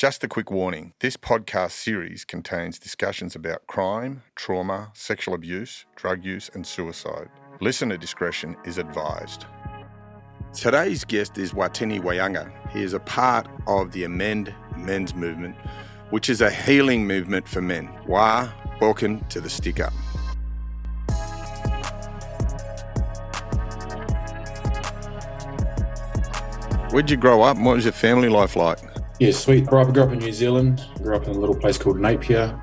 Just a quick warning this podcast series contains discussions about crime, trauma, sexual abuse, drug use, and suicide. Listener discretion is advised. Today's guest is Watene Waenga. He is a part of the Amend Men's Movement, which is a healing movement for men. Wa, welcome to the Stick Up. Where'd you grow up? What was your family life like? Yeah, sweet. Grew up, grew up in New Zealand. Grew up in a little place called Napier.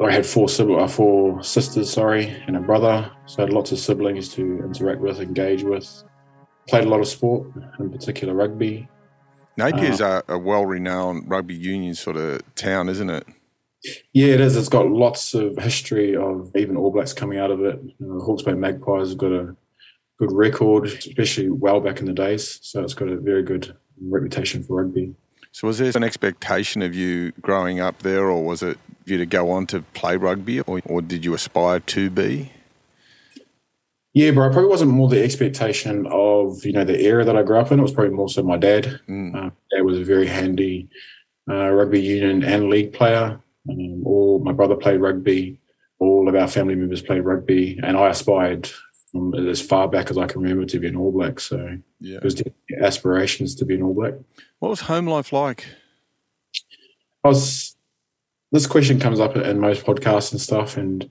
I had four siblings, uh, four sisters, sorry, and a brother. So I had lots of siblings to interact with, engage with. Played a lot of sport, in particular rugby. Napier's uh, a, a well-renowned rugby union sort of town, isn't it? Yeah, it is. It's got lots of history of even All Blacks coming out of it. You know, Hawke's Bay Magpies have got a good record, especially well back in the days. So it's got a very good reputation for rugby. So, was there an expectation of you growing up there, or was it you to go on to play rugby, or, or did you aspire to be? Yeah, bro. It probably wasn't more the expectation of you know the era that I grew up in. It was probably more so my dad. Mm. Uh, dad was a very handy uh, rugby union and league player. Um, all my brother played rugby. All of our family members played rugby, and I aspired from as far back as I can remember to be an All Black. So yeah. it was aspirations to be an All Black. What was home life like? I was. This question comes up in most podcasts and stuff, and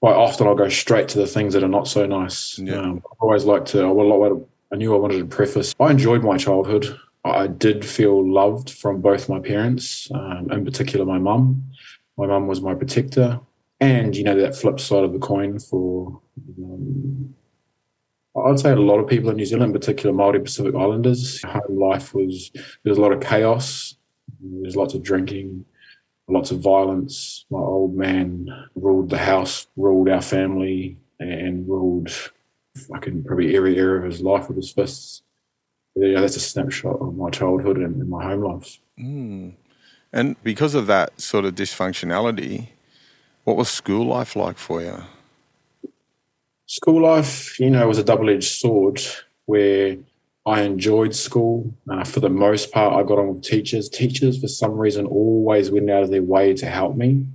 quite often I'll go straight to the things that are not so nice. Yeah. Um, I always like to. I, I knew I wanted to preface. I enjoyed my childhood. I did feel loved from both my parents, um, in particular my mum. My mum was my protector, and you know that flip side of the coin for um, I'd say a lot of people in New Zealand, in particular Māori Pacific Islanders, home life was there was a lot of chaos. There's lots of drinking, lots of violence. My old man ruled the house, ruled our family, and ruled fucking probably every area of his life with his fists. Yeah, that's a snapshot of my childhood and, and my home life. Mm. And because of that sort of dysfunctionality, what was school life like for you? School life, you know, was a double edged sword where I enjoyed school. Uh, for the most part, I got on with teachers. Teachers, for some reason, always went out of their way to help me.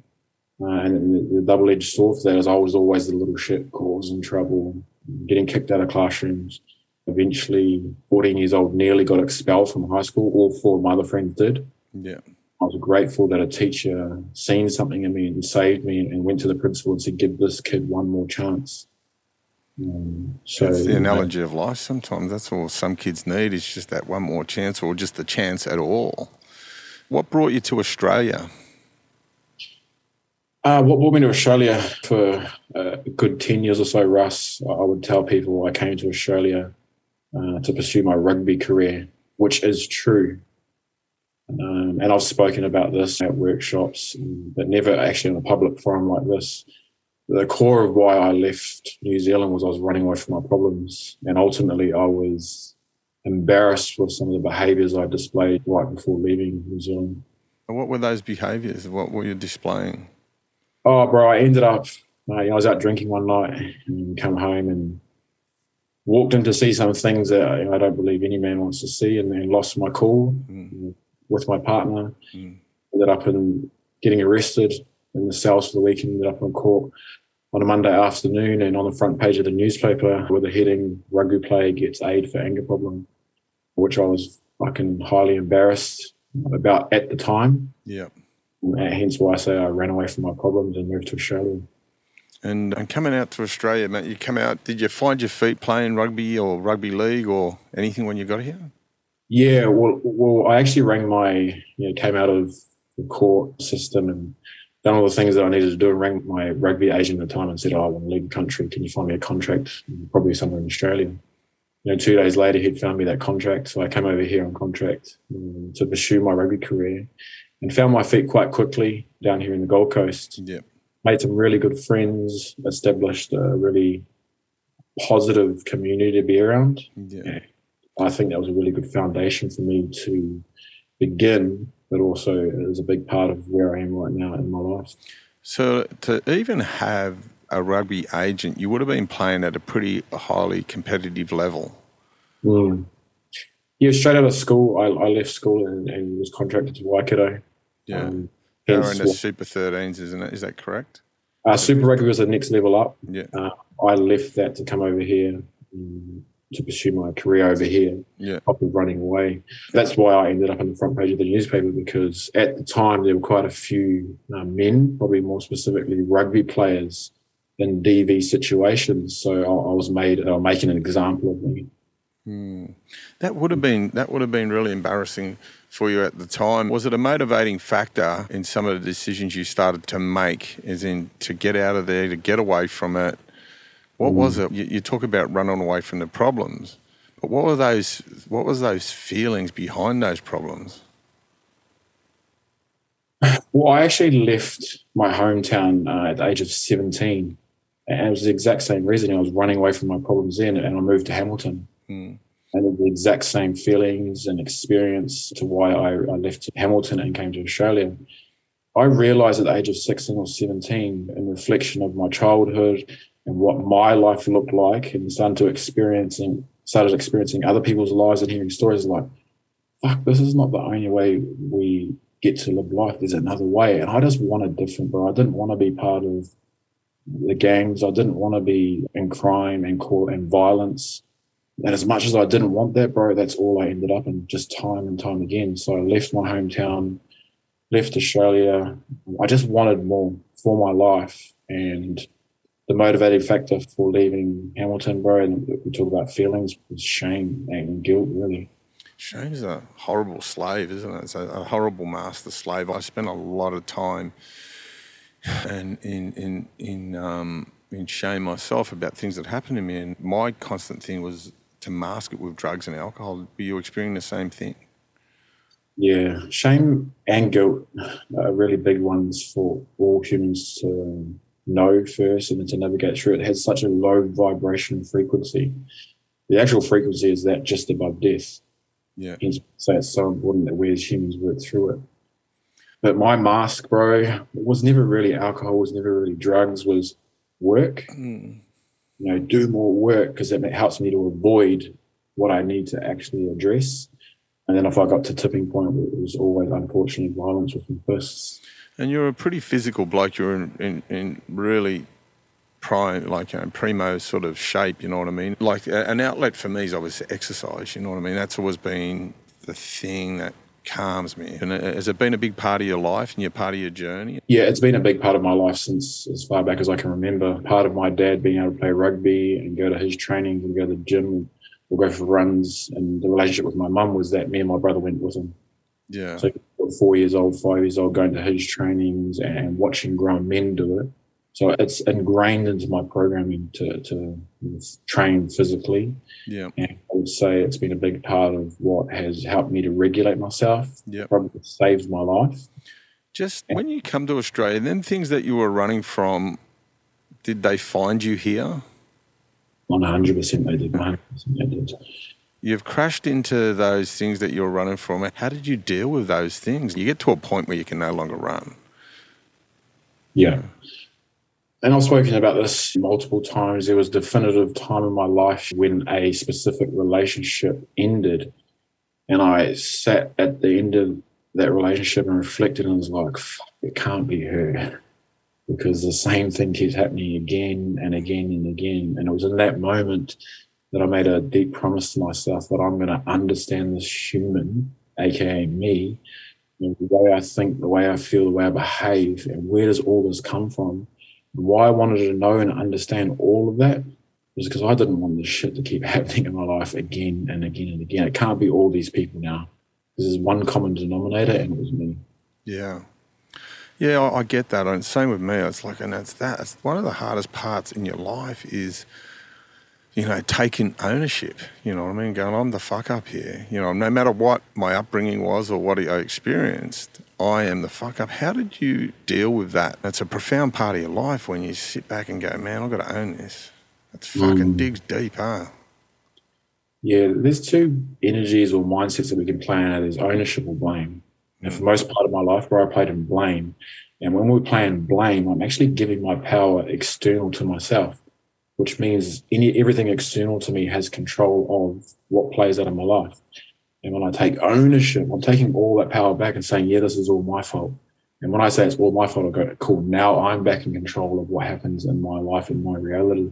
Uh, and the, the double edged sword for that is I was always the little shit causing trouble, getting kicked out of classrooms. Eventually, 14 years old, nearly got expelled from high school. All four of my other friends did. Yeah. I was grateful that a teacher seen something in me and saved me and went to the principal and said, give this kid one more chance. Um, so that's the analogy of life. Sometimes that's all some kids need is just that one more chance, or just the chance at all. What brought you to Australia? Uh, what brought me to Australia for a good 10 years or so, Russ, I would tell people I came to Australia uh, to pursue my rugby career, which is true. Um, and I've spoken about this at workshops, but never actually in a public forum like this the core of why I left New Zealand was I was running away from my problems. And ultimately, I was embarrassed with some of the behaviors I displayed right before leaving New Zealand. What were those behaviors? What were you displaying? Oh, bro, I ended up, uh, I was out drinking one night and come home and walked in to see some things that you know, I don't believe any man wants to see and then lost my cool mm. with my partner. Mm. Ended up in getting arrested in the cells for the weekend, ended up on court on a Monday afternoon and on the front page of the newspaper with the heading Rugby player gets aid for anger problem, which I was fucking highly embarrassed about at the time. Yeah. hence why I say I ran away from my problems and moved to Australia. And, and coming out to Australia, mate, you come out, did you find your feet playing rugby or rugby league or anything when you got here? Yeah, well, well, I actually rang my, you know, came out of the court system and done all the things that I needed to do and rang my rugby agent at the time and said, oh, I want to leave the country. Can you find me a contract, probably somewhere in Australia? You know, two days later, he'd found me that contract. So I came over here on contract um, to pursue my rugby career and found my feet quite quickly down here in the Gold Coast. Yeah. Made some really good friends, established a really positive community to be around. Yeah. I think that was a really good foundation for me to begin, but also it is a big part of where I am right now in my life. So to even have a rugby agent, you would have been playing at a pretty highly competitive level. Mm. Yeah, straight out of school, I, I left school and, and, was contracted to Waikato. Yeah. Um, they were in the Super 13s, isn't it? Is that correct? Uh, Super Rugby was the next level up. Yeah. Uh, I left that to come over here um, to pursue my career over here. Yeah. Probably running away. That's why I ended up on the front page of the newspaper because at the time there were quite a few uh, men, probably more specifically rugby players, in DV situations. So I, I was made, uh, making an example of me. Hmm. That would have been that would have been really embarrassing for you at the time. Was it a motivating factor in some of the decisions you started to make, as in to get out of there, to get away from it? What mm. was it? You, you, talk about running away from the problems, but what were those? What was those feelings behind those problems? Well, I actually left my hometown uh, at the age of seventeen, and it was the exact same reason. I was running away from my problems then, and I moved to Hamilton. Mm. And the exact same feelings and experience to why I, I left Hamilton and came to Australia. I realized at the age of 16 or 17, in reflection of my childhood and what my life looked like, and started to experiencing started experiencing other people's lives and hearing stories like, fuck, this is not the only way we get to live life. There's another way. And I just wanted different, bro. I didn't want to be part of the gangs. I didn't want to be in crime and court and violence. And as much as I didn't want that, bro, that's all I ended up in just time and time again. So I left my hometown, left Australia. I just wanted more for my life. And the motivating factor for leaving Hamilton, bro, and we talk about feelings, was shame and guilt, really. Shame's a horrible slave, isn't it? It's a, a horrible master slave. I spent a lot of time and in in in um, in shame myself about things that happened to me, and my constant thing was to mask it with drugs and alcohol. Were you experiencing the same thing? Yeah, shame and guilt are really big ones for all humans to know first and then to navigate through. It has such a low vibration frequency. The actual frequency is that just above death. Yeah. So it's so important that we as humans work through it. But my mask, bro, was never really alcohol, was never really drugs, was work. Mm you know, do more work because it helps me to avoid what I need to actually address. And then if I got to tipping point, it was always unfortunately violence with my fists. And you're a pretty physical bloke. You're in, in, in really prime, like you know, primo sort of shape. You know what I mean? Like an outlet for me is obviously exercise. You know what I mean? That's always been the thing that calms me. And uh, has it been a big part of your life and your part of your journey? Yeah, it's been a big part of my life since as far back as I can remember. Part of my dad being able to play rugby and go to his trainings and go to the gym or go for runs. And the relationship with my mum was that me and my brother went with him. Yeah. So four years old, five years old, going to his trainings and watching grown men do it. So it's ingrained into my programming to, to train physically. Yeah. And I would say it's been a big part of what has helped me to regulate myself. Yeah. Probably saved my life. Just and when you come to Australia, then things that you were running from, did they find you here? 100% they did. 100% they did. You've crashed into those things that you're running from. How did you deal with those things? You get to a point where you can no longer run. Yeah and I've spoken about this multiple times. There was a definitive time in my life when a specific relationship ended, and I sat at the end of that relationship and reflected and was like, "It can't be her," because the same thing keeps happening again and again and again. And it was in that moment that I made a deep promise to myself that I'm going to understand this human, aka me, the way I think, the way I feel, the way I behave, and where does all this come from? And why I wanted to know and understand all of that was because I didn't want this shit to keep happening in my life again and again and again. It can't be all these people now. There's one common denominator, and it was me. Yeah. Yeah, I, I get that. And same with me. It's like, and that's that. It's one of the hardest parts in your life is, you know, taking ownership. You know what I mean? Going, I'm the fuck up here. You know, no matter what my upbringing was or what I experienced, I am the fuck up. How did you deal with that? That's a profound part of your life when you sit back and go, man, I've got to own this. It's fucking mm. digs deep, huh? Yeah, there's two energies or mindsets that we can play in. There's ownership or blame. And for most part of my life, where I played in blame, and when we're playing blame, I'm actually giving my power external to myself, which means any everything external to me has control of what plays out in my life. And when I take ownership, I'm taking all that power back and saying, "Yeah, this is all my fault." And when I say it's all my fault, I go, "Cool, now I'm back in control of what happens in my life and my reality."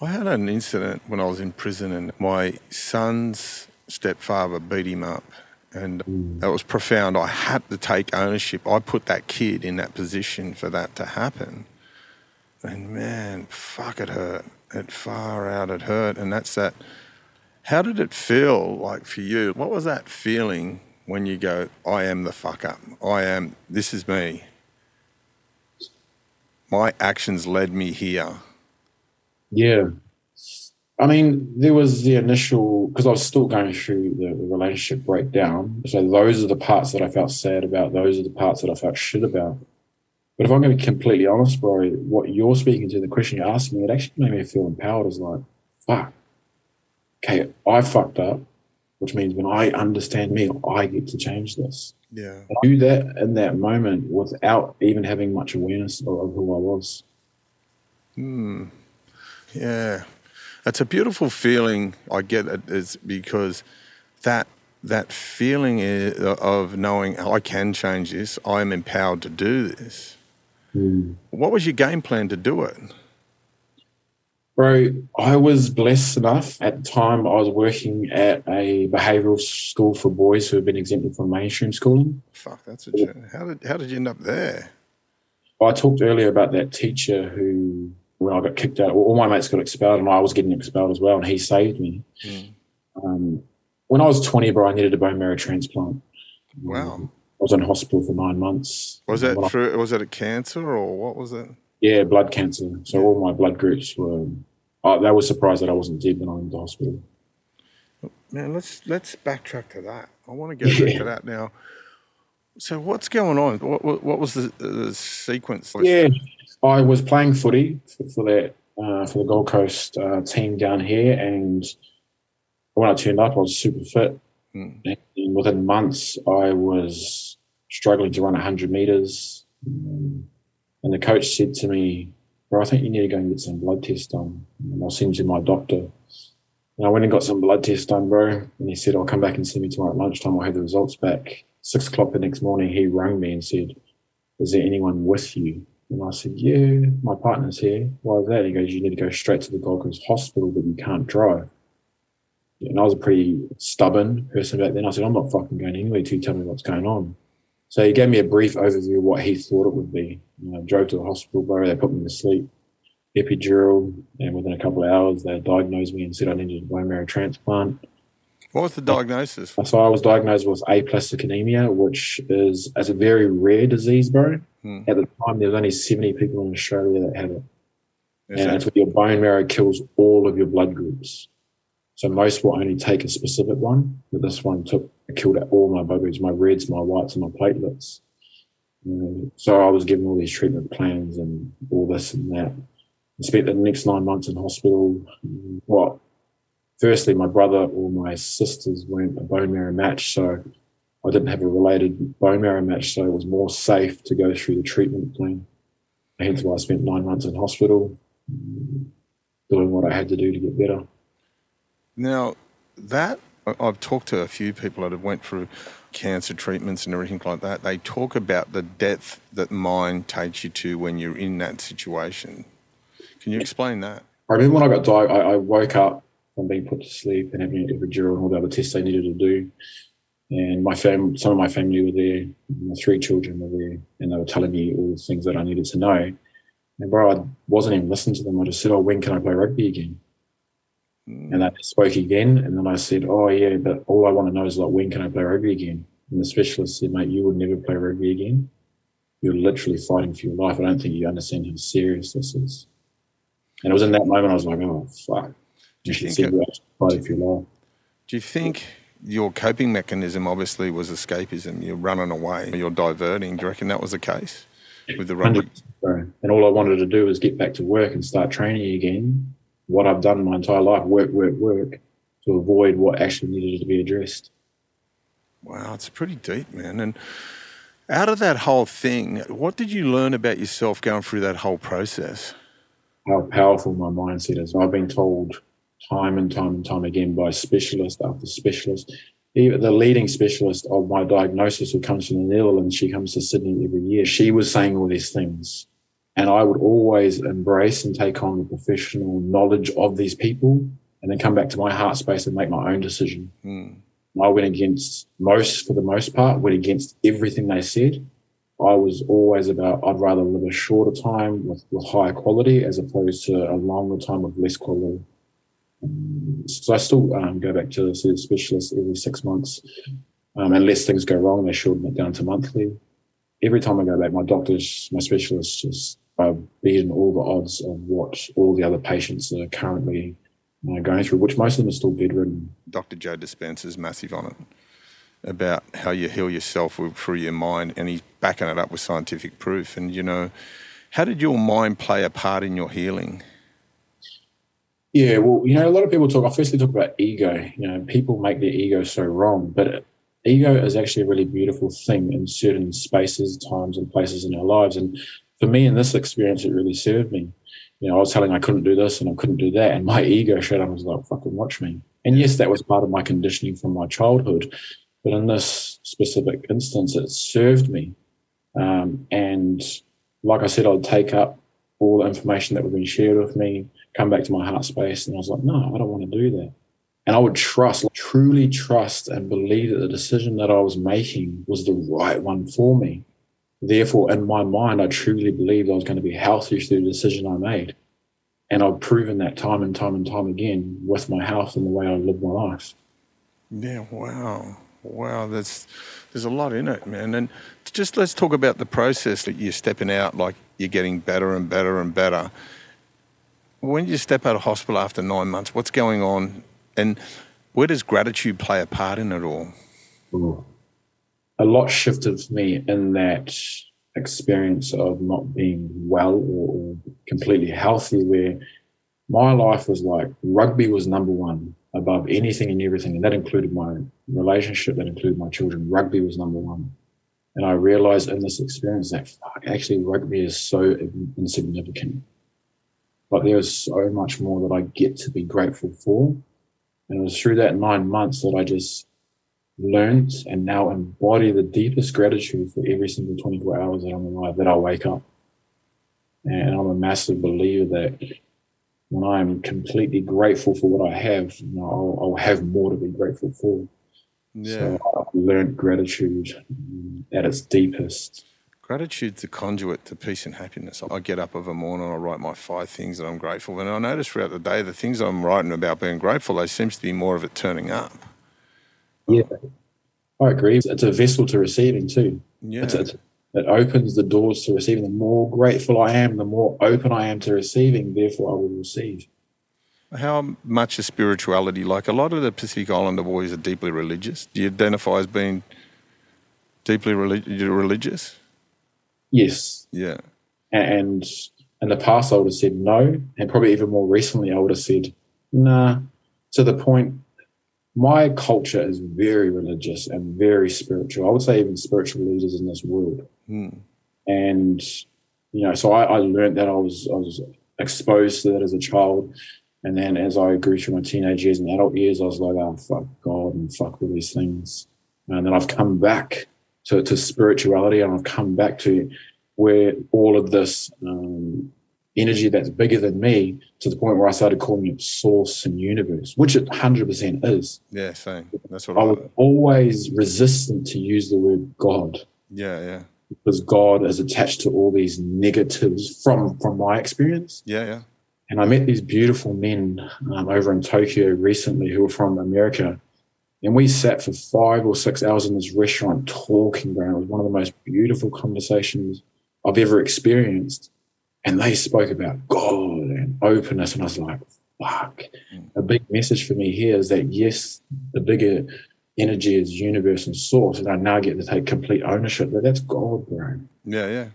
I had an incident when I was in prison, and my son's stepfather beat him up and mm. that was profound. I had to take ownership. I put that kid in that position for that to happen. And man, fuck, it hurt. It far out, it hurt. And that's that. How did it feel like for you? What was that feeling when you go, I am the fuck up? I am, this is me. My actions led me here. Yeah. I mean, there was the initial because I was still going through the, relationship breakdown. So those are the parts that I felt sad about. Those are the parts that I felt shit about. But if I'm going to be completely honest, bro, what you're speaking to, the question you're asking me, it actually made me feel empowered. Is like, fuck, okay, I fucked up, which means when I understand me, I get to change this. Yeah, I do that in that moment without even having much awareness of, of who I was. Hmm. Yeah it's a beautiful feeling. I get it is because that that feeling of knowing I can change this, I am empowered to do this. Mm. What was your game plan to do it? Bro, I was blessed enough at the time. I was working at a behavioural school for boys who had been exempted from mainstream schooling. Fuck, that's a how did how did you end up there? Well, I talked earlier about that teacher who when I got kicked out, all my mates got expelled, and I was getting expelled as well, and he saved me. Mm. Um, when I was 20, bro, I needed a bone marrow transplant. Wow. Um, was in hospital for nine months. Was that through, was it a cancer or what was it? Yeah, blood cancer. So yeah. all my blood groups were. Uh, they were surprised that I wasn't dead when I went to hospital. Man, let's let's backtrack to that. I want to go yeah. back to that now. So what's going on? What, what, what was the, the sequence? Yeah, I was playing footy for, for that uh, for the Gold Coast uh, team down here, and when I turned up, I was super fit. Mm. And within months, I was struggling to run 100 meters. And the coach said to me, Bro, I think you need to go and get some blood tests done. And I'll send you my doctor. And I went and got some blood tests done, bro. And he said, I'll come back and see me tomorrow at lunchtime. I'll have the results back. Six o'clock the next morning, he rang me and said, Is there anyone with you? And I said, Yeah, my partner's here. Why is that? He goes, You need to go straight to the Gold Coast Hospital, but you can't drive. And I was a pretty stubborn person back then. I said, I'm not fucking going anywhere to tell me what's going on. So he gave me a brief overview of what he thought it would be. You know, I drove to the hospital, bro. They put me to sleep, epidural, and within a couple of hours, they diagnosed me and said I needed a bone marrow transplant. What was the diagnosis? So I was diagnosed with aplastic anemia, which is as a very rare disease, bro. Hmm. At the time, there was only 70 people in Australia that had it. Is and that- it's where your bone marrow kills all of your blood groups. So most will only take a specific one, but this one took killed all my blood groups, my reds, my whites, and my platelets. Uh, so I was given all these treatment plans and all this and that. I spent the next nine months in hospital. What firstly, my brother or my sisters weren't a bone marrow match, so I didn't have a related bone marrow match, so it was more safe to go through the treatment plan. Hence why I spent nine months in hospital doing what I had to do to get better. Now, that I've talked to a few people that have went through cancer treatments and everything like that. They talk about the depth that mind takes you to when you're in that situation. Can you explain that? I remember when I got diagnosed, I, I woke up from being put to sleep and having epidural and all the other tests they needed to do. and my fam, some of my family were there. My three children were there, and they were telling me all the things that I needed to know. And bro, I wasn't even listening to them. I just said, "Oh, when can I play rugby again?" Mm. And they spoke again, and then I said, "Oh yeah, but all I want to know is like when can I play rugby again?" And the specialist said, "Mate, you will never play rugby again. You're literally fighting for your life. I don't think you understand how serious this is." And it was in that moment I was like, "Oh fuck." You, think it, fighting for your life. Do you think your coping mechanism obviously was escapism? You're running away, you're diverting. Do you reckon that was the case with the rugby? And all I wanted to do was get back to work and start training again. What I've done my entire life, work, work, work, to avoid what actually needed to be addressed. Wow, it's pretty deep, man. And out of that whole thing, what did you learn about yourself going through that whole process? How powerful my mindset is. I've been told time and time and time again by specialist after specialist. Even the leading specialist of my diagnosis, who comes from the Netherlands, she comes to Sydney every year. She was saying all these things. And I would always embrace and take on the professional knowledge of these people and then come back to my heart space and make my own decision. Mm. I went against most, for the most part, went against everything they said. I was always about I'd rather live a shorter time with, with higher quality as opposed to a longer time with less quality. So I still um, go back to the specialist every six months. Um, unless things go wrong, they shorten it down to monthly. Every time I go back, my doctors, my specialists just are beating all the odds of what all the other patients are currently uh, going through, which most of them are still bedridden. Dr. Joe Dispenza is massive on it about how you heal yourself through your mind, and he's backing it up with scientific proof. And, you know, how did your mind play a part in your healing? Yeah, well, you know, a lot of people talk. I firstly talk about ego. You know, people make their ego so wrong, but ego is actually a really beautiful thing in certain spaces, times, and places in our lives. And for me, in this experience, it really served me. You know, I was telling I couldn't do this and I couldn't do that, and my ego showed up and was like, "Fucking watch me." And yes, that was part of my conditioning from my childhood, but in this specific instance, it served me. Um, and like I said, I'd take up all the information that was being shared with me come back to my heart space. And I was like, no, I don't want to do that. And I would trust, truly trust and believe that the decision that I was making was the right one for me. Therefore, in my mind, I truly believed I was going to be healthy through the decision I made. And I've proven that time and time and time again with my health and the way I live my life. Yeah, wow. Wow, there's there's a lot in it, man. And just let's talk about the process that you're stepping out, like you're getting better and better and better when you step out of hospital after nine months, what's going on, and where does gratitude play a part in it all? Ooh. A lot shifted for me in that experience of not being well or, completely healthy, where my life was like rugby was number one above anything and everything, and that included my relationship, that included my children. Rugby was number one. And I realized in this experience that fuck, actually rugby is so insignificant but there was so much more that I get to be grateful for. And it was through that nine months that I just learned and now embody the deepest gratitude for every single 24 hours that I'm alive, that I wake up. And I'm a massive believer that when I'm completely grateful for what I have, you know, I'll, I'll have more to be grateful for. Yeah. So I've learned gratitude at its deepest. Gratitude's a conduit to peace and happiness. I get up of a morning, I write my five things that I'm grateful for. And I notice throughout the day, the things I'm writing about being grateful, there seems to be more of it turning up. Yeah, I agree. It's a vessel to receiving too. Yeah. It's, it's, it opens the doors to receiving. The more grateful I am, the more open I am to receiving, therefore I will receive. How much is spirituality like? A lot of the Pacific Islander boys are deeply religious. Do you identify as being deeply relig- religious? Yes. Yeah. And in the past, I would have said no. And probably even more recently, I would have said, nah. To the point, my culture is very religious and very spiritual. I would say even spiritual leaders in this world. Mm. And, you know, so I, I learned that I was, I was exposed to that as a child. And then as I grew through my teenage years and adult years, I was like, oh, fuck God and fuck all these things. And then I've come back to, to spirituality and I've come back to where all of this um, energy that's bigger than me to the point where I started calling it source and universe, which it 100% is. Yeah, same. That's what I I, was always resistant to use the word God Yeah, yeah. because God is attached to all these negatives from from my experience. Yeah, yeah. And I met these beautiful men um, over in Tokyo recently who were from America. And we sat for five or six hours in this restaurant talking, bro. It was one of the most beautiful conversations I've ever experienced. And they spoke about God and openness. And I was like, fuck. A big message for me here is that, yes, the bigger energy is universe and source. And I now get to take complete ownership. But that's God, bro. Yeah, yeah.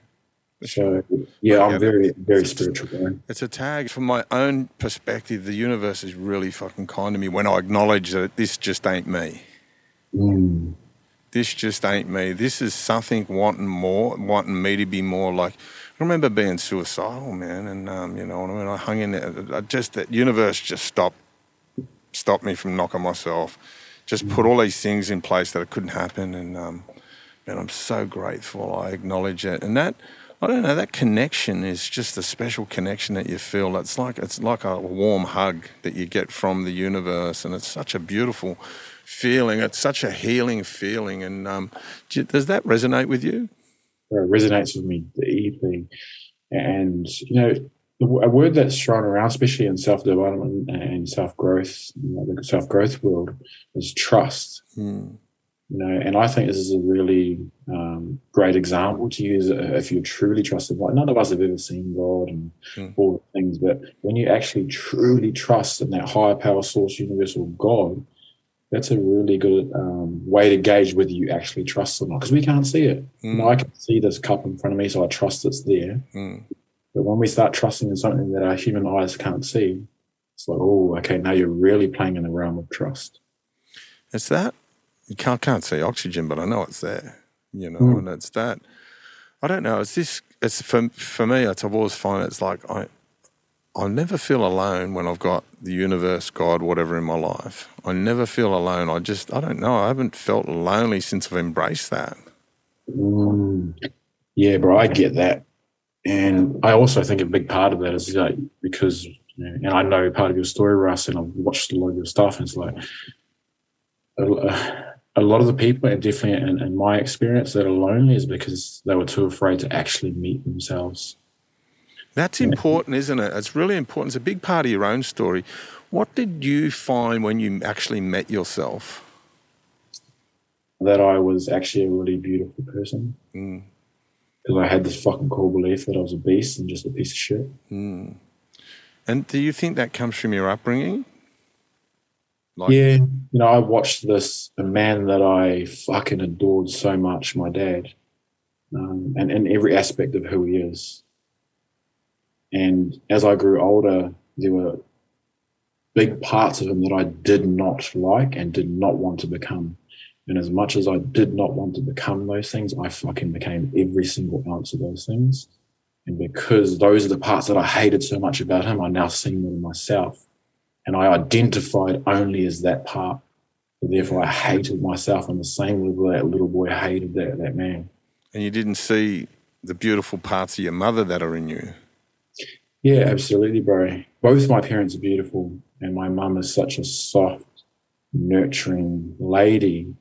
So, yeah, I'm very, very spiritual, bro. It's a tag. From my own perspective, the universe is really fucking kind to me when I acknowledge that this just ain't me. Mm. This just ain't me. This is something wanting more, wanting me to be more like. I remember being suicidal, man, and um, you know what I mean. I hung in there. I just that universe just stopped, stopped me from knocking myself. Just put all these things in place that it couldn't happen, and um, I'm so grateful. I acknowledge it, and that I don't know that connection is just a special connection that you feel. It's like it's like a warm hug that you get from the universe, and it's such a beautiful feeling. It's such a healing feeling, and um, do does that resonate with you? It resonates with me deeply. And, you know, a word that's thrown around, especially in self development and self growth, you know, the self growth world, is trust. Hmm. You know, and I think this is a really um, great example to use if you're truly trusted. Like none of us have ever seen God and Mm. all the things, but when you actually truly trust in that higher power source, universal God, that's a really good um, way to gauge whether you actually trust or not, because we can't see it. Know, I can see this cup in front of me, so I trust it's there. Mm. But when we start trusting in something that our human eyes can't see, it's like, oh, okay, now you're really playing in the realm of trust. It's that you can't can't see oxygen, but I know it's there. You know, Mm. and it's that. I don't know. It's this. It's for for me. It's I've always find it's like I. I never feel alone when I've got the universe, God, whatever in my life. I never feel alone. I just, I don't know. I haven't felt lonely since I've embraced that. Mm. Yeah, bro, I get that. And I also think a big part of that is like because, and I know part of your story, Russ, and I've watched a lot of your stuff. And it's like a, a lot of the people, and definitely in, in my experience, that are lonely is because they were too afraid to actually meet themselves. That's important, isn't it? It's really important. It's a big part of your own story. What did you find when you actually met yourself? That I was actually a really beautiful person Mm. because I had this fucking core belief that I was a beast and just a piece of shit. Mm. And do you think that comes from your upbringing? Like, yeah, you know, I watched this a man that I fucking adored so much, my dad, um, and in every aspect of who he is. And as I grew older, there were big parts of him that I did not like and did not want to become. And as much as I did not want to become those things, I fucking became every single ounce of those things. And because those are the parts that I hated so much about him, I now see them in myself and I identified only as that part. Therefore, I hated myself on the same level that little boy hated that, that man. and you didn't see the beautiful parts of your mother that are in you. Yeah, absolutely, bro. Both my parents are beautiful, and my mum is such a soft, nurturing lady.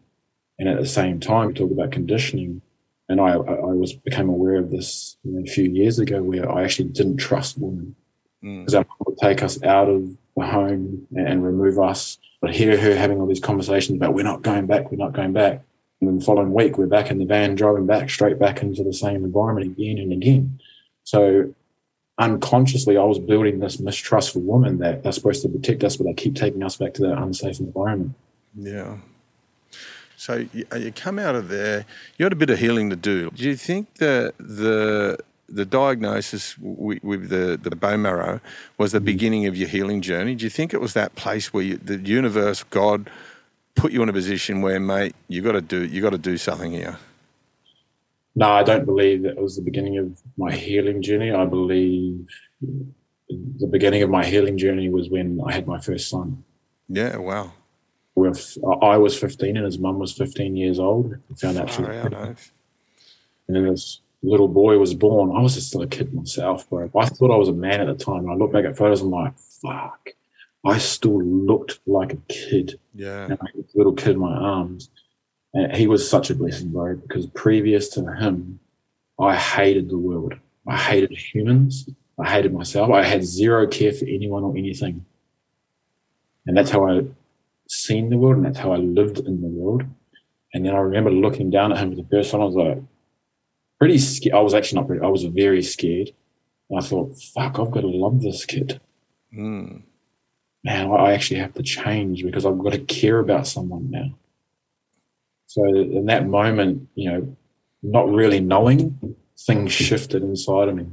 And at the same time, we talk about conditioning. And I, I was became aware of this you know, a few years ago, where I actually didn't trust women. Mm. because our mum would take us out of the home and, and remove us. But hear her having all these conversations about we're not going back, we're not going back. And then the following week, we're back in the van, driving back straight back into the same environment again and again. So unconsciously, I was building this mistrust for women that they're supposed to protect us, but they keep taking us back to that unsafe environment. Yeah. So you, uh, you come out of there. You had a bit of healing to do. Do you think that the the diagnosis with, with the the bone marrow was the mm. beginning of your healing journey? Do you think it was that place where you, the universe, God, put you in a position where, mate, you got to do you got to do something here? No, I don't believe that it was the beginning of my healing journey. I believe the beginning of my healing journey was when I had my first son. Yeah. Wow. with I was 15 and his mum was 15 years old. We found that Far shit. out, eh? And then this little boy was born, I was just still a kid myself, bro. I thought I was a man at the time. And I look back at photos, and I'm like, fuck, I still looked like a kid. Yeah. And I had a little kid in my arms. And he was such a blessing, bro, because previous to him, I hated the world. I hated humans. I hated myself. I had zero care for anyone or anything. And that's how I seen the world and that's how I lived in the world. And then I remember looking down at him for the first time. I was like, pretty scared. I was actually not pretty, I was very scared. And I thought, fuck, I've got to love this kid. Mm. Man, I actually have to change because I've got to care about someone now. So in that moment, you know, not really knowing, things shifted inside of me.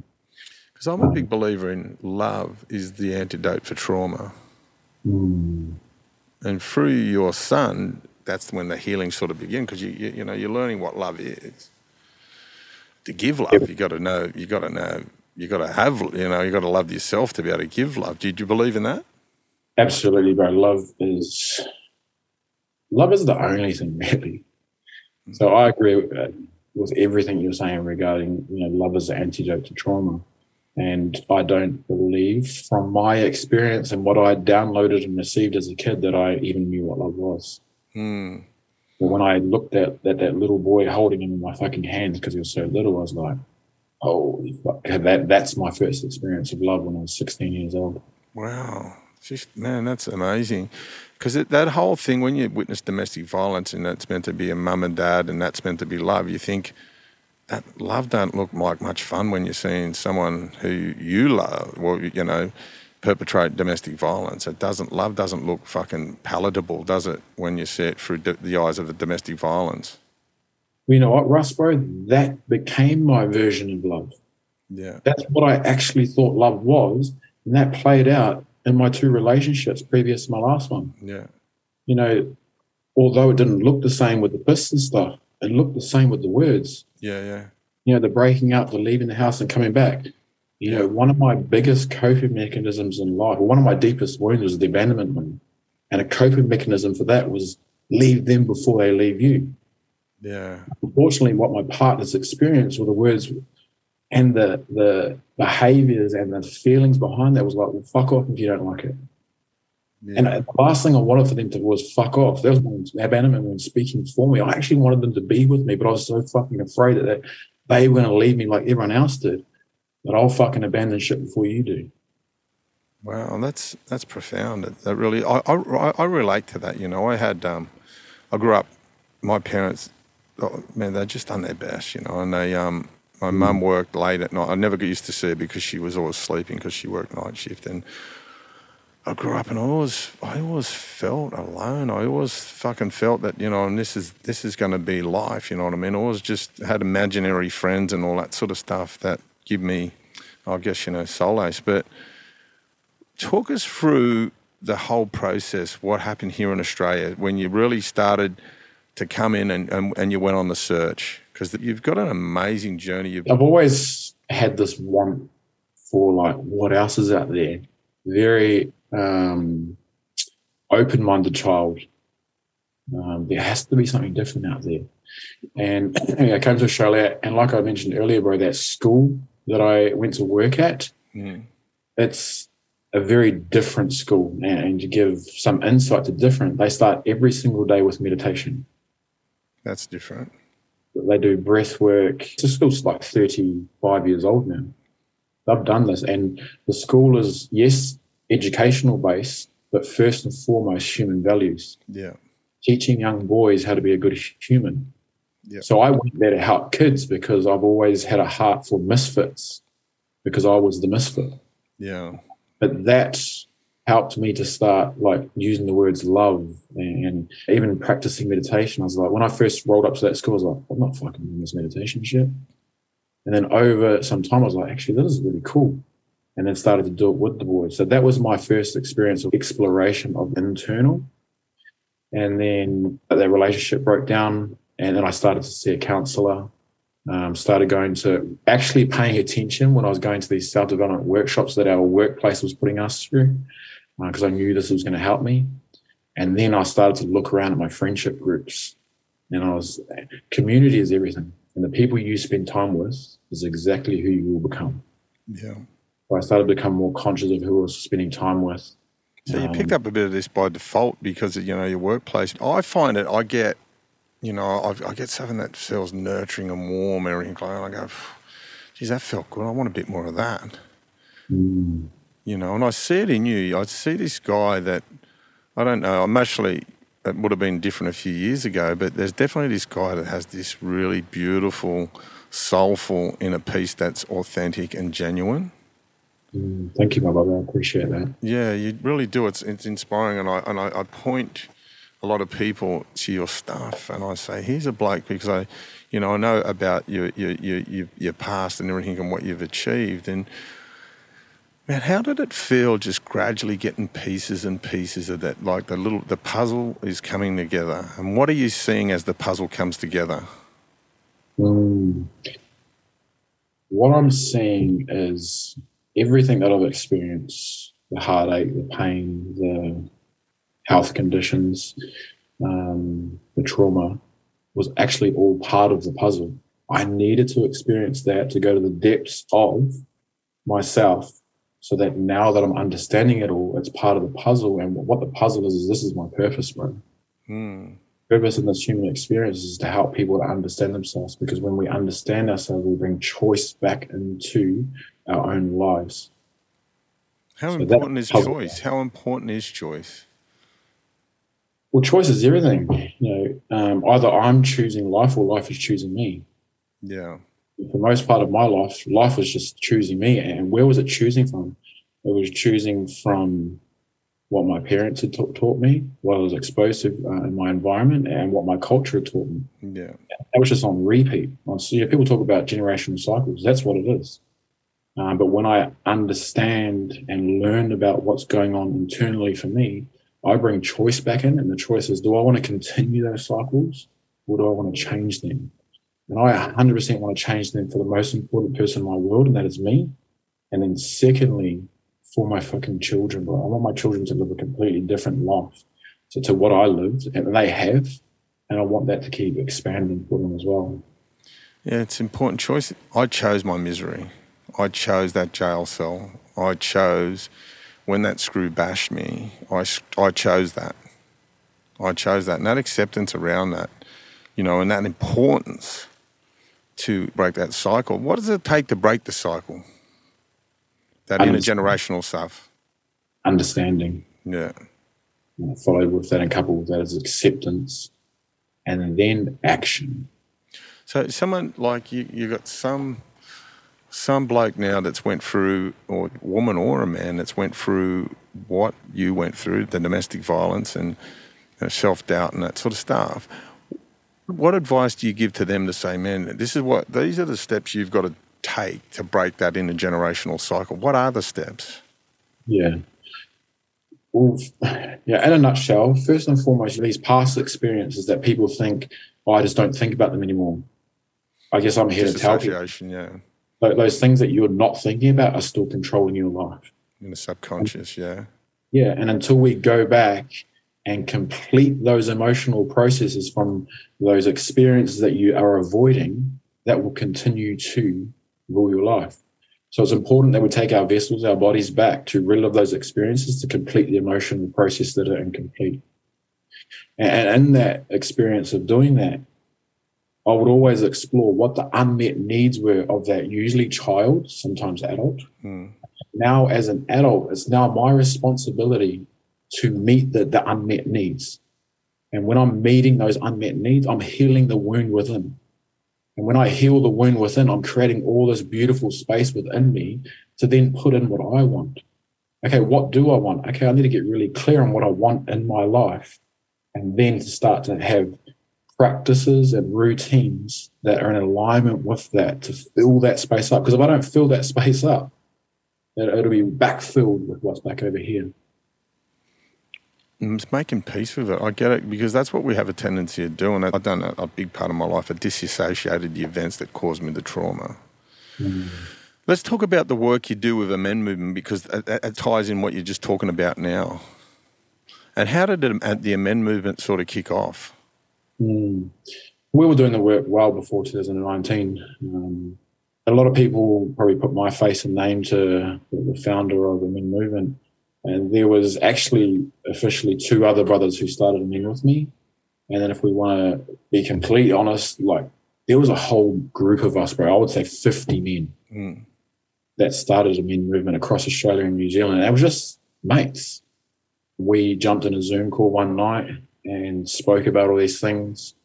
Because I'm a big believer in love is the antidote for trauma. Mm. And through your son, that's when the healing sort of begins because you, you, you know you're learning what love is. To give love, you got to know. You got to know. You got to have. You know. You got to love yourself to be able to give love. Did you believe in that? Absolutely, bro. Love is love is the only thing really. So I agree with, uh, with everything you're saying regarding you know love is the antidote to trauma. And I don't believe, from my experience and what I downloaded and received as a kid, that I even knew what love was. Mm. But when I looked at, at that little boy holding him in my fucking hands because he was so little, I was like, holy fuck. That, that's my first experience of love when I was 16 years old. Wow. Just, man, that's amazing. Because that whole thing, when you witness domestic violence and that's meant to be a mum and dad and that's meant to be love, you think, that love don't look like much fun when you're seeing someone who you love, well, you know, perpetrate domestic violence. It doesn't love doesn't look fucking palatable, does it? When you see it through the eyes of the domestic violence. Well, you know what, Russ, bro? That became my version of love. Yeah, that's what I actually thought love was, and that played out in my two relationships previous to my last one. Yeah, you know, although it didn't look the same with the piston stuff, it looked the same with the words. Yeah, yeah. You know, the breaking up, the leaving the house and coming back. You know, one of my biggest coping mechanisms in life, one of my deepest wounds was the abandonment one. And a coping mechanism for that was leave them before they leave you. Yeah. Unfortunately, what my partners experienced were the words and the the behaviors and the feelings behind that was like, well, fuck off if you don't like it. Yeah. And the last thing I wanted for them to was fuck off. That was my abandonment when speaking for me. I actually wanted them to be with me, but I was so fucking afraid that they were going to leave me like everyone else did. That I'll fucking abandon shit before you do. Wow, that's that's profound. That really, I, I, I relate to that. You know, I had, um, I grew up. My parents, oh, man, they just done their best. You know, and they, um, my mm. mum worked late at night. I never got used to see her because she was always sleeping because she worked night shift and I grew up and I always, I always felt alone. I always fucking felt that, you know, and this is, this is going to be life, you know what I mean? I always just had imaginary friends and all that sort of stuff that give me, I guess, you know, solace. But talk us through the whole process, what happened here in Australia when you really started to come in and, and, and you went on the search? Because you've got an amazing journey. You've- I've always had this want for like, what else is out there? Very um, open minded child. Um, there has to be something different out there. And I came to Australia, and like I mentioned earlier, bro, that school that I went to work at, mm. it's a very different school. And to give some insight to different, they start every single day with meditation. That's different. They do breath work. The school's like 35 years old now. They've done this. And the school is, yes, educational based, but first and foremost, human values. Yeah. Teaching young boys how to be a good human. Yeah. So I went there to help kids because I've always had a heart for misfits because I was the misfit. Yeah. But that helped me to start like using the words love and, and even practicing meditation. I was like, when I first rolled up to that school, I was like, I'm not fucking doing this meditation shit. And then over some time, I was like, actually, this is really cool and then started to do it with the boys. So that was my first experience of exploration of internal. And then that relationship broke down, and then I started to see a counselor. Um, started going to actually paying attention when I was going to these self development workshops that our workplace was putting us through, because uh, I knew this was going to help me. And then I started to look around at my friendship groups, and I was community is everything. And the people you spend time with is exactly who you will become. Yeah. So I started to become more conscious of who I was spending time with. So you picked up a bit of this by default because of, you know your workplace. I find it. I get, you know, I, I get something that feels nurturing and warm and everything. And I go, geez, that felt good. I want a bit more of that. Mm. You know, and I see it in you. I see this guy that I don't know. I'm actually it would have been different a few years ago, but there's definitely this guy that has this really beautiful, soulful inner peace that's authentic and genuine. Mm, thank you, my brother. I appreciate that. Yeah, you really do. It's it's inspiring, and I and I, I point a lot of people to your stuff, and I say, "Here's a bloke," because I, you know, I know about your your your your past and everything and what you've achieved, and Man, how did it feel just gradually getting pieces and pieces of that? Like the little, the puzzle is coming together. And what are you seeing as the puzzle comes together? Mm. What I'm seeing is everything that I've experienced the heartache, the pain, the health conditions, um, the trauma was actually all part of the puzzle. I needed to experience that to go to the depths of myself so that now that I'm understanding it all, it's part of the puzzle. And what the puzzle is, is this is my purpose, bro. Mm. Purpose in this human experience is to help people to understand themselves because when we understand ourselves, we bring choice back into our own lives. How so important is choice? How important is choice? Well, choice is everything. You know, um, either I'm choosing life or life is choosing me. Yeah for most part of my life, life was just choosing me. And where was it choosing from? It was choosing from what my parents had ta- taught me, what I was exposed to uh, in my environment, and what my culture had taught me. Yeah, that was just on repeat. On So, yeah, people talk about generational cycles. That's what it is. Um, but when I understand and learn about what's going on internally for me, I bring choice back in, and the choice is: Do I want to continue those cycles, or do I want to change them? And I 100% want to change them for the most important person in my world, and that is me. And then, secondly, for my fucking children, bro. I want my children to live a completely different life to, to what I lived, and they have. And I want that to keep expanding for them as well. Yeah, it's an important choice. I chose my misery. I chose that jail cell. I chose when that screw bashed me. I, I chose that. I chose that. And that acceptance around that, you know, and that importance to break that cycle. What does it take to break the cycle? That intergenerational stuff. Understanding. Yeah. Followed with that and coupled with that is acceptance and then action. So someone like you, you got some some bloke now that's went through, or woman or a man that's went through what you went through, the domestic violence and you know, self doubt and that sort of stuff. What advice do you give to them to say, man, this is what these are the steps you've got to take to break that intergenerational cycle? What are the steps? Yeah. Well, yeah, in a nutshell, first and foremost, these past experiences that people think, oh, I just don't think about them anymore. I guess I'm here to tell you. Yeah. Those things that you're not thinking about are still controlling your life. In the subconscious, yeah. Yeah. And until we go back and complete those emotional processes from those experiences that you are avoiding, that will continue to rule your life. So it's important that we take our vessels, our bodies back to relive those experiences to complete the emotional process that are incomplete. And in that experience of doing that, I would always explore what the unmet needs were of that usually child, sometimes adult. Mm. Now, as an adult, it's now my responsibility to meet the, the unmet needs. And when I'm meeting those unmet needs, I'm healing the wound within. And when I heal the wound within, I'm creating all this beautiful space within me to then put in what I want. Okay, what do I want? Okay, I need to get really clear on what I want in my life and then to start to have practices and routines that are in alignment with that to fill that space up. Because if I don't fill that space up, it'll be backfilled with what's back over here. It's making peace with it. I get it because that's what we have a tendency to do. And I've done a, a big part of my life. I disassociated the events that caused me the trauma. Mm. Let's talk about the work you do with the Amend movement because it, it, ties in what you're just talking about now. And how did it, the Amend movement sort of kick off? Mm. we were doing the work well before 2019. Um, a lot of people probably put my face and name to the founder of the Amend Movement. And there was actually officially two other brothers who started Amend with me. And then if we want to be completely honest, like there was a whole group of us, bro. I would say 50 men mm. that started Amend movement across Australia and New Zealand. And it was just mates. We jumped in a Zoom call one night and spoke about all these things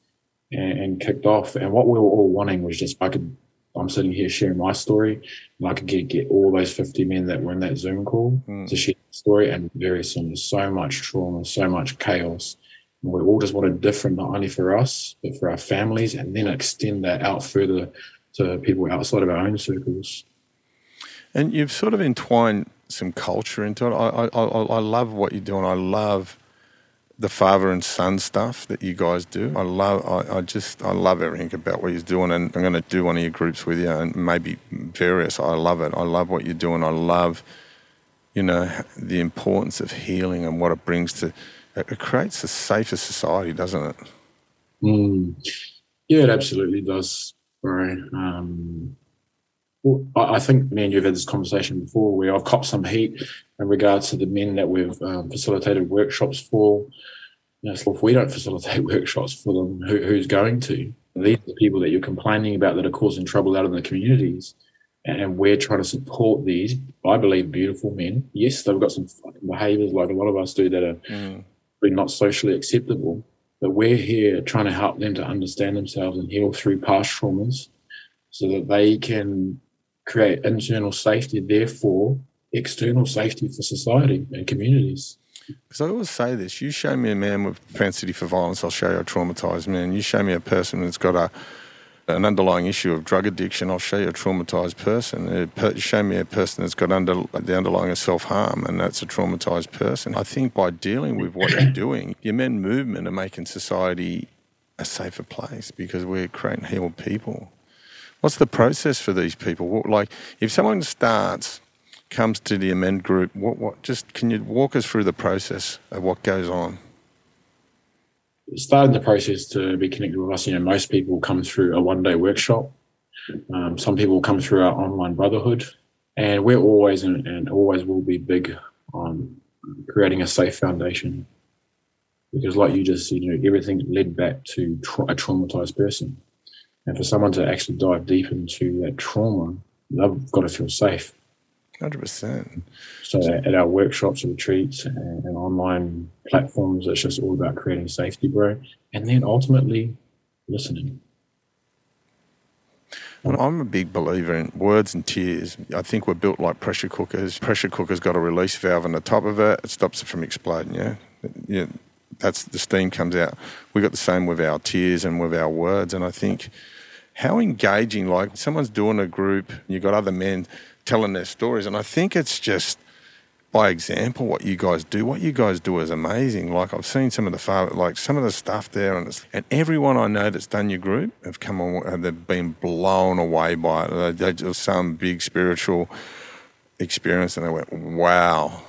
and, and kicked off. And what we were all wanting was just I could I'm sitting here sharing my story, and I could get, get all those 50 men that were in that Zoom call mm. to share the story. And very soon, there's so much trauma, so much chaos. And we all just wanted different, not only for us, but for our families, and then extend that out further to people outside of our own circles. And you've sort of entwined some culture into it. I, I, I love what you're doing. I love the father and son stuff that you guys do. I love, I, I, just, I love everything about what you're doing, and I'm going to do one of your groups with you, and maybe various. I love it. I love what you're doing. I love, you know, the importance of healing and what it brings to. It creates a safer society, doesn't it? Mm. Yeah, it absolutely does, Brian. Um, I think me and you've had this conversation before where I've copped some heat in regards to the men that we've um, facilitated workshops for. You know, so if we don't facilitate workshops for them, who, who's going to? These are the people that you're complaining about that are causing trouble out in the communities. And we're trying to support these, I believe, beautiful men. Yes, they've got some behaviors like a lot of us do that are mm. not socially acceptable. But we're here trying to help them to understand themselves and heal through past traumas so that they can create internal safety, therefore external safety for society and communities. Because I always say this: you show me a man with propensity for violence, I'll show you a traumatized man. You show me a person that's got a an underlying issue of drug addiction, I'll show you a traumatized person. Show me a person that's got under the underlying of self harm, and that's a traumatized person. I think by dealing with what you're doing, your Amend movement are making society a safer place because we're creating healed people. What's the process for these people? What, like, if someone starts, comes to the amend group, what, what, just can you walk us through the process of what goes on? Starting the process to be connected with us, you know, most people come through a one day workshop. Um, some people come through our online brotherhood, and we're always and, and always will be big on creating a safe foundation because, like you just said, you know, everything led back to tra- a traumatized person. And for someone to actually dive deep into that trauma, they've got to feel safe. 100%. So at our workshops, and retreats, and, and online platforms, it's just all about creating safety, bro. And then ultimately, listening. Well, I'm a big believer in words and tears. I think we're built like pressure cookers. Pressure cooker's got a release valve on the top of it. It stops it from exploding. Yeah, yeah. That's the steam comes out. We got the same with our tears and with our words. And I think how engaging, like someone's doing a group, you've got other men telling their stories. And I think it's just by example what you guys do. What you guys do is amazing. Like I've seen some of the far, like some of the stuff there, and and everyone I know that's done your group have come on, they've been blown away by it. They, they just some big spiritual experience, and they went, "Wow."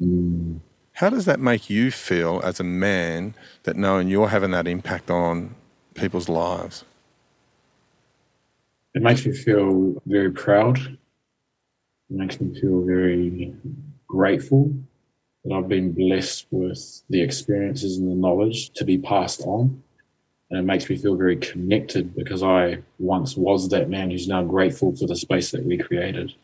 Mm. How does that make you feel as a man that knowing you're having that impact on people's lives? It makes me feel very proud. It makes me feel very grateful that I've been blessed with the experiences and the knowledge to be passed on. And it makes me feel very connected because I once was that man who's now grateful for the space that we created.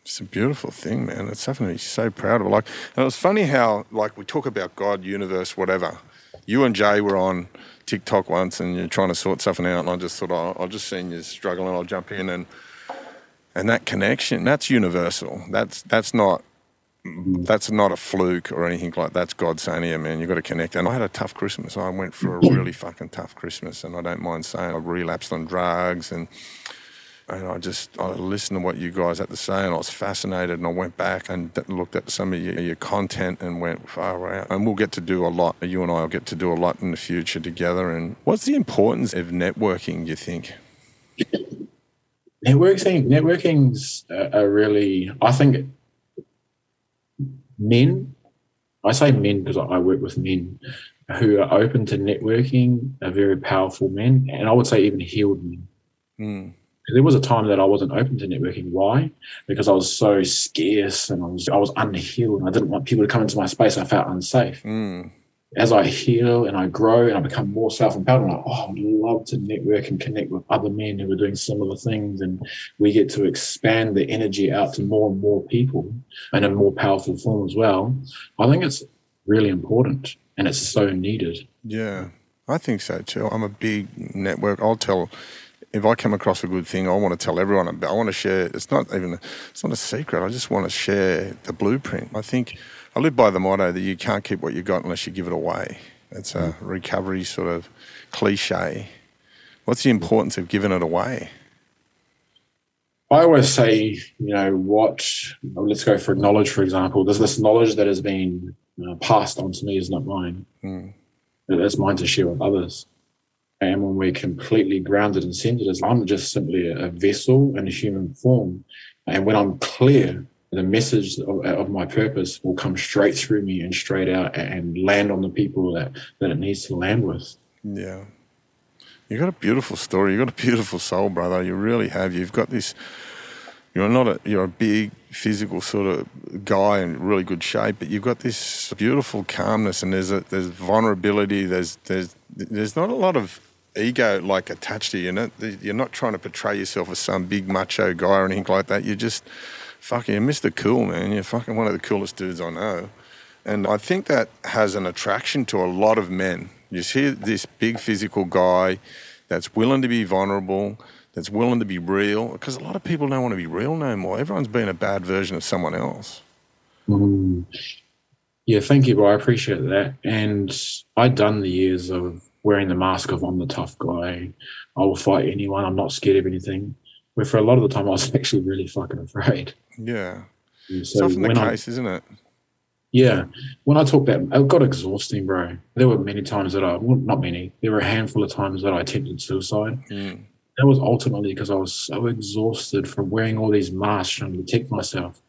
It's a beautiful thing, man. It's something so proud of. Like, and it was funny how, like, we talk about God, universe, whatever. You and Jay were on TikTok once and you're trying to sort something out, and I just thought, oh, I'll just seen you struggling, I'll jump in and and that connection, that's universal. That's that's not that's not a fluke or anything like that. That's God saying, "Yeah, man, you've got to connect." And I had a tough Christmas. I went for a really fucking tough Christmas, and I don't mind saying I relapsed on drugs and and I just I listened to what you guys had to say, and I was fascinated. And I went back and looked at some of your, your content and went far out. And we'll get to do a lot. You and I will get to do a lot in the future together. And what's the importance of networking? You think? Networking, networking's a, a really. I think men. I say men because I work with men. who are open to networking are very powerful men, and I would say even healed men. Mm. There was a time that I wasn't open to networking. Why? Because I was so scarce and I was I was unhealed. And I didn't want people to come into my space. I felt unsafe. Mm. As I heal and I grow and I become more self-empowered, I'm like, oh, I'd love to network and connect with other men who are doing similar things, and we get to expand the energy out to more and more people in a more powerful form as well. I think it's really important and it's so needed. Yeah, I think so too. I'm a big network. I'll tell if I come across a good thing, I want to tell everyone about. I want to share. It's not even. It's not a secret. I just want to share the blueprint. I think I live by the motto that you can't keep what you got unless you give it away. It's a recovery sort of cliche. What's the importance of giving it away? I always say, you know, what, let's go for knowledge, for example. There's this knowledge that has been uh, passed on to me is not mine. Mm. It's mine to share with others. And when we're completely grounded and centered, as I'm just simply a vessel in a human form. And when I'm clear, the message of, of, my purpose will come straight through me and straight out and land on the people that, that it needs to land with. Yeah. You've got a beautiful story. You've got a beautiful soul, brother. You really have. You've got this you're not a you're a big physical sort of guy in really good shape, but you've got this beautiful calmness and there's a there's vulnerability. There's there's there's not a lot of ego like attached to you. You're not, trying to portray yourself as some big macho guy or anything like that. You're just fucking you're Mr. Cool, man. You're fucking one of the coolest dudes I know. And I think that has an attraction to a lot of men. You see this big physical guy that's willing to be vulnerable, that's willing to be real because a lot of people don't want to be real no more. Everyone's been a bad version of someone else. Mm. Yeah, thank you, bro. I appreciate that. And I'd done the years of wearing the mask of I'm the tough guy. I will fight anyone. I'm not scared of anything. Where for a lot of the time, I was actually really fucking afraid. Yeah. So it's often the case, I, isn't it? Yeah. When I talk about it got exhausting, bro. There were many times that I, well, not many, there were a handful of times that I attempted suicide. Mm that was ultimately because I was so exhausted from wearing all these masks trying to protect myself.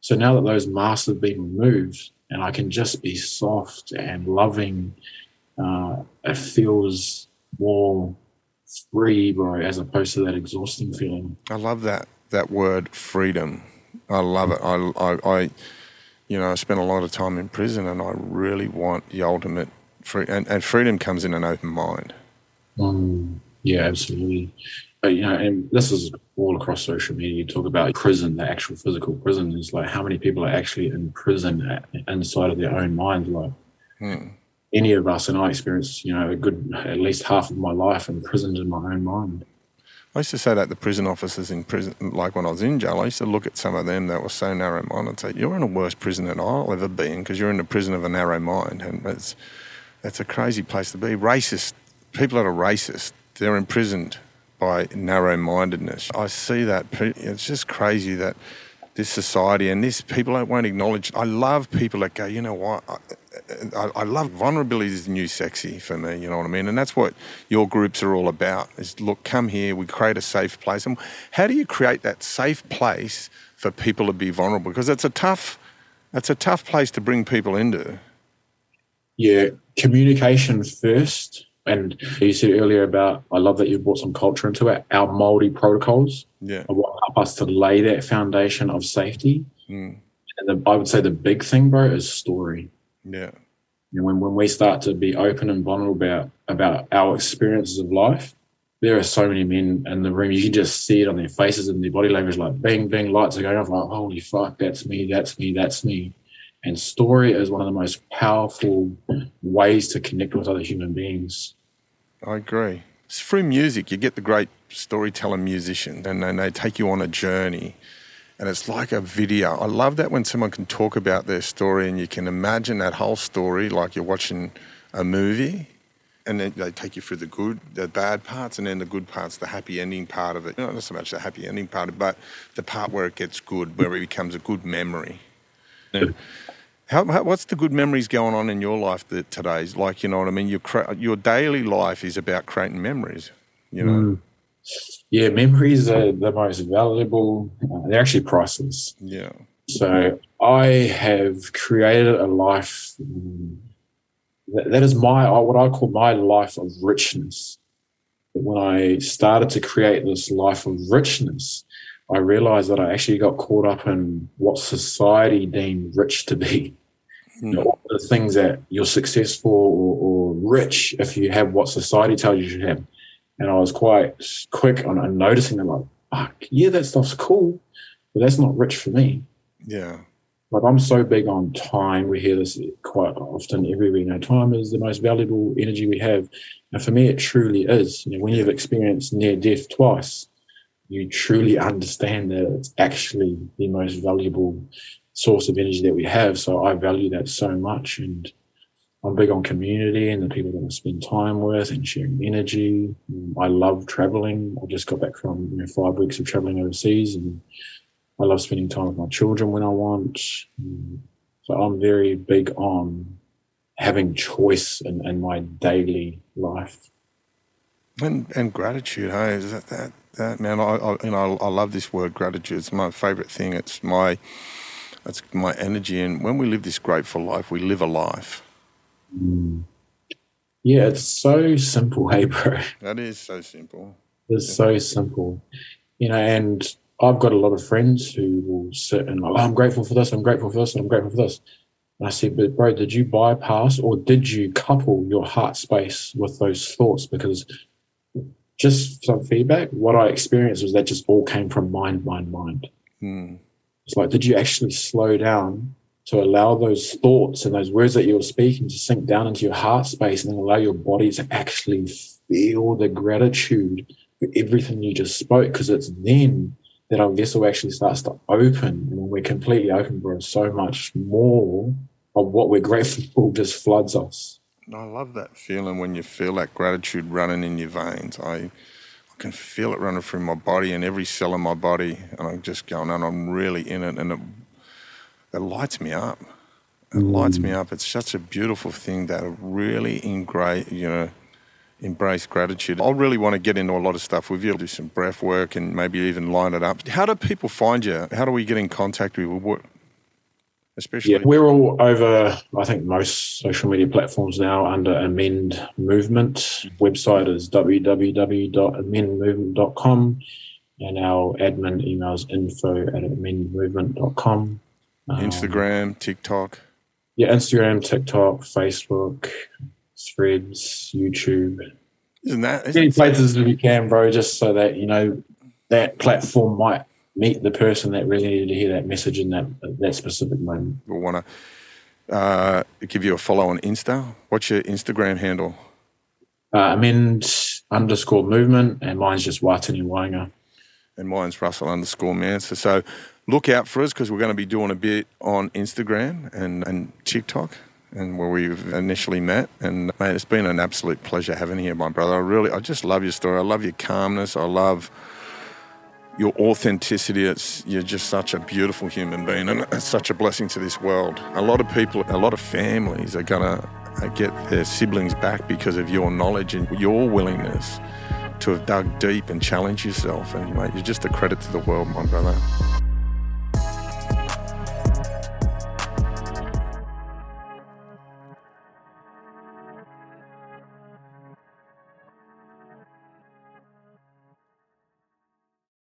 So now that those masks have been removed and I can just be soft and loving, uh, it feels more free, bro, as opposed to that exhausting feeling. I love that that word freedom. I love it. I, I, I you know, I spent a lot of time in prison, and I really want the ultimate free. And, and freedom comes in an open mind. Mm. Yeah, absolutely. But, you know, and this is all across social media. You talk about prison, the actual physical prison is like how many people are actually in prison inside of their own mind. Like hmm. Any of us, and I experienced, you know, a good at least half of my life imprisoned in my own mind. I used to say that the prison officers in prison, like when I was in jail, I used to look at some of them that were so narrow minded and say, You're in a worse prison than I'll ever be in because you're in the prison of a narrow mind. And it's, it's a crazy place to be. Racist, people that are racist, they're imprisoned by narrow mindedness. I see that. It's just crazy that this society and this people won't acknowledge. I love people that go, you know what? I, I, love vulnerability is the new sexy for me. You know what I mean? And that's what your groups are all about. Is look, come here. We create a safe place. And how do you create that safe place for people to be vulnerable? Because it's a tough, it's a tough place to bring people into. Yeah, communication first and you said earlier about, I love that you brought some culture into it, our Māori protocols yeah. what help us to lay that foundation of safety. Mm. And the, I would say the big thing, bro, is story. Yeah. And when, when we start to be open and vulnerable about, about our experiences of life, there are so many men in the room. You can just see it on their faces and their body language, like bang, bang, lights are going off. Like, holy fuck, that's me, that's me, that's me. And story is one of the most powerful ways to connect with other human beings. I agree. It's through music. You get the great storyteller musician, and then they take you on a journey. And it's like a video. I love that when someone can talk about their story and you can imagine that whole story like you're watching a movie. And then they take you through the good, the bad parts, and then the good parts, the happy ending part of it. Not so much the happy ending part, but the part where it gets good, where it becomes a good memory. Yeah. How, how, what's the good memories going on in your life that today? Like, you know what I mean? Your, your daily life is about creating memories, you know? Mm. Yeah, memories are the most valuable. Uh, they're actually priceless. Yeah. So I have created a life that, that is my what I call my life of richness. When I started to create this life of richness, I realized that I actually got caught up in what society deemed rich to be. Mm. You know, the things that you're successful or, or, rich if you have what society tells you you should have. And I was quite quick on, on noticing them like, fuck, yeah, that stuff's cool, but that's not rich for me. Yeah. Like I'm so big on time. We hear this quite often everywhere. You know, time is the most valuable energy we have, and for me, it truly is. You know, when you've experienced near death twice, you truly understand that it's actually the most valuable source of energy that we have. So I value that so much, and I'm big on community and the people that I spend time with and sharing energy. Mm, I love traveling. I just got back from you know, five weeks of traveling overseas and I love spending time with my children when I want. Mm, so I'm very big on having choice in, in my daily life. And and gratitude, hey, is that that, that man? I, I you know I, I love this word gratitude. It's my favorite thing. It's my it's my energy. And when we live this grateful life, we live a life. Mm. Yeah, it's so simple, hey, bro. That is so simple. It's yeah. so simple, you know, and I've got a lot of friends who will sit and like, oh, I'm grateful for this, I'm grateful for this, and I'm grateful for this. And I said, but bro, did you bypass or did you couple your heart space with those thoughts? Because just some feedback, what I experienced was that just all came from mind, mind, mind. Mm. It's like, did you actually slow down to allow those thoughts and those words that you're speaking to sink down into your heart space and then allow your body to actually feel the gratitude for everything you just spoke? Because it's then that our vessel actually starts to open. And when we're completely open, bro, so much more of what we're grateful for just floods us. I love that feeling when you feel that gratitude running in your veins. I, I can feel it running through my body and every cell in my body, and I'm just going, and I'm really in it, and it, it lights me up. It mm. lights me up. It's such a beautiful thing that really you know, embrace gratitude. I really want to get into a lot of stuff with you, do some breath work and maybe even line it up. How do people find you? How do we get in contact with you? What, especially? Yeah, we're all over, I think, most social media platforms now under Amend Movement. Website is www.amendmovement.com and our admin email is info at amendmovement.com. Um, Instagram, TikTok. Yeah, Instagram, TikTok, Facebook, Threads, YouTube. Isn't that isn't any places as we can, bro, just so that you know that platform might meet the person that really needed to hear that message in that that specific moment. We'll want to uh, give you a follow on Insta. What's your Instagram handle? Uh, amend underscore movement, and mine's just Watene Waenga. And mine's Russell underscore Manser. So look out for us because we're going to be doing a bit on Instagram and, and TikTok and where we've initially met. And mate, it's been an absolute pleasure having you here, my brother. I really, I just love your story. I love your calmness. I love your authenticity. It's you're just such a beautiful human being, and it's such a blessing to this world. A lot of people, a lot of families are gonna get their siblings back because of your knowledge and your willingness to have dug deep and challenged yourself. And mate, you're just a credit to the world, my brother.